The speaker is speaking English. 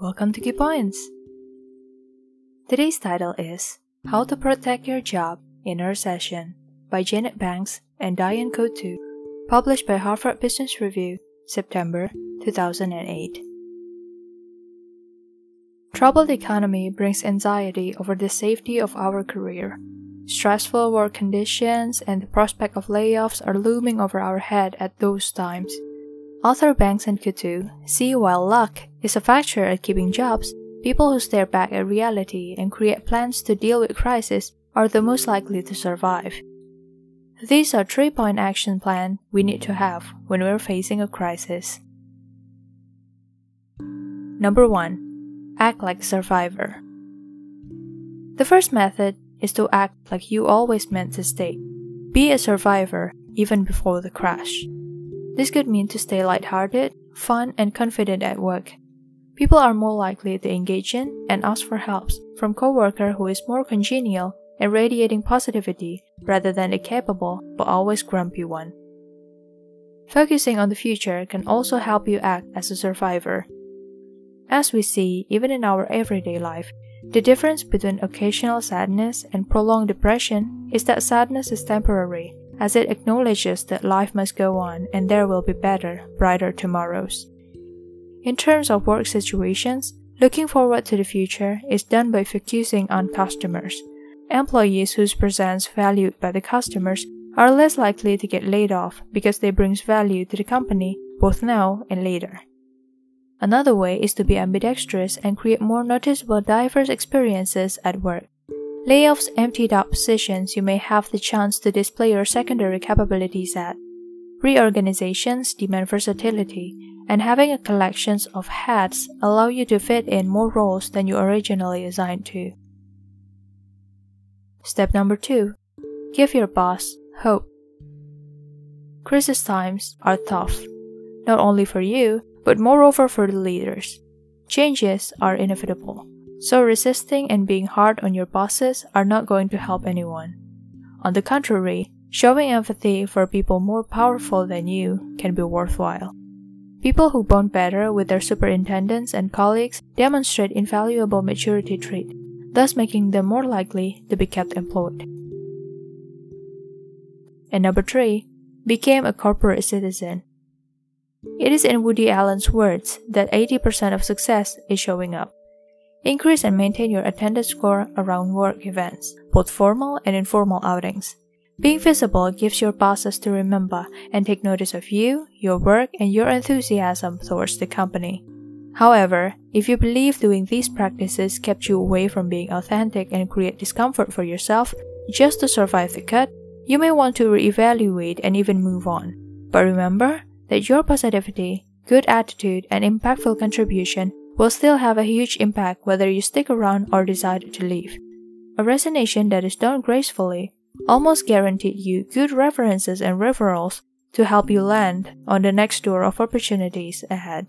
Welcome to Key Points. Today's title is How to Protect Your Job in a Recession by Janet Banks and Diane Coutu, published by Harvard Business Review, September 2008. Troubled economy brings anxiety over the safety of our career. Stressful work conditions and the prospect of layoffs are looming over our head at those times. Author Banks and Coutu see while luck is a factor at keeping jobs, people who stare back at reality and create plans to deal with crisis are the most likely to survive. These are three point action plan we need to have when we're facing a crisis. Number 1. Act like a survivor. The first method is to act like you always meant to stay. Be a survivor even before the crash. This could mean to stay lighthearted, fun, and confident at work. People are more likely to engage in and ask for help from coworker who is more congenial and radiating positivity rather than a capable but always grumpy one. Focusing on the future can also help you act as a survivor. As we see, even in our everyday life, the difference between occasional sadness and prolonged depression is that sadness is temporary, as it acknowledges that life must go on and there will be better, brighter tomorrows. In terms of work situations, looking forward to the future is done by focusing on customers, Employees whose presence valued by the customers are less likely to get laid off because they brings value to the company both now and later. Another way is to be ambidextrous and create more noticeable diverse experiences at work. Layoffs emptied out positions you may have the chance to display your secondary capabilities at. Reorganizations demand versatility, and having a collection of hats allow you to fit in more roles than you originally assigned to. Step number two give your boss hope. Crisis times are tough, not only for you, but moreover for the leaders. Changes are inevitable, so resisting and being hard on your bosses are not going to help anyone. On the contrary, showing empathy for people more powerful than you can be worthwhile. People who bond better with their superintendents and colleagues demonstrate invaluable maturity trait thus making them more likely to be kept employed. And number three, became a corporate citizen. It is in Woody Allen's words that 80% of success is showing up. Increase and maintain your attendance score around work events, both formal and informal outings. Being visible gives your bosses to remember and take notice of you, your work, and your enthusiasm towards the company. However, if you believe doing these practices kept you away from being authentic and create discomfort for yourself just to survive the cut, you may want to reevaluate and even move on. But remember that your positivity, good attitude, and impactful contribution will still have a huge impact whether you stick around or decide to leave. A resignation that is done gracefully almost guaranteed you good references and referrals to help you land on the next door of opportunities ahead.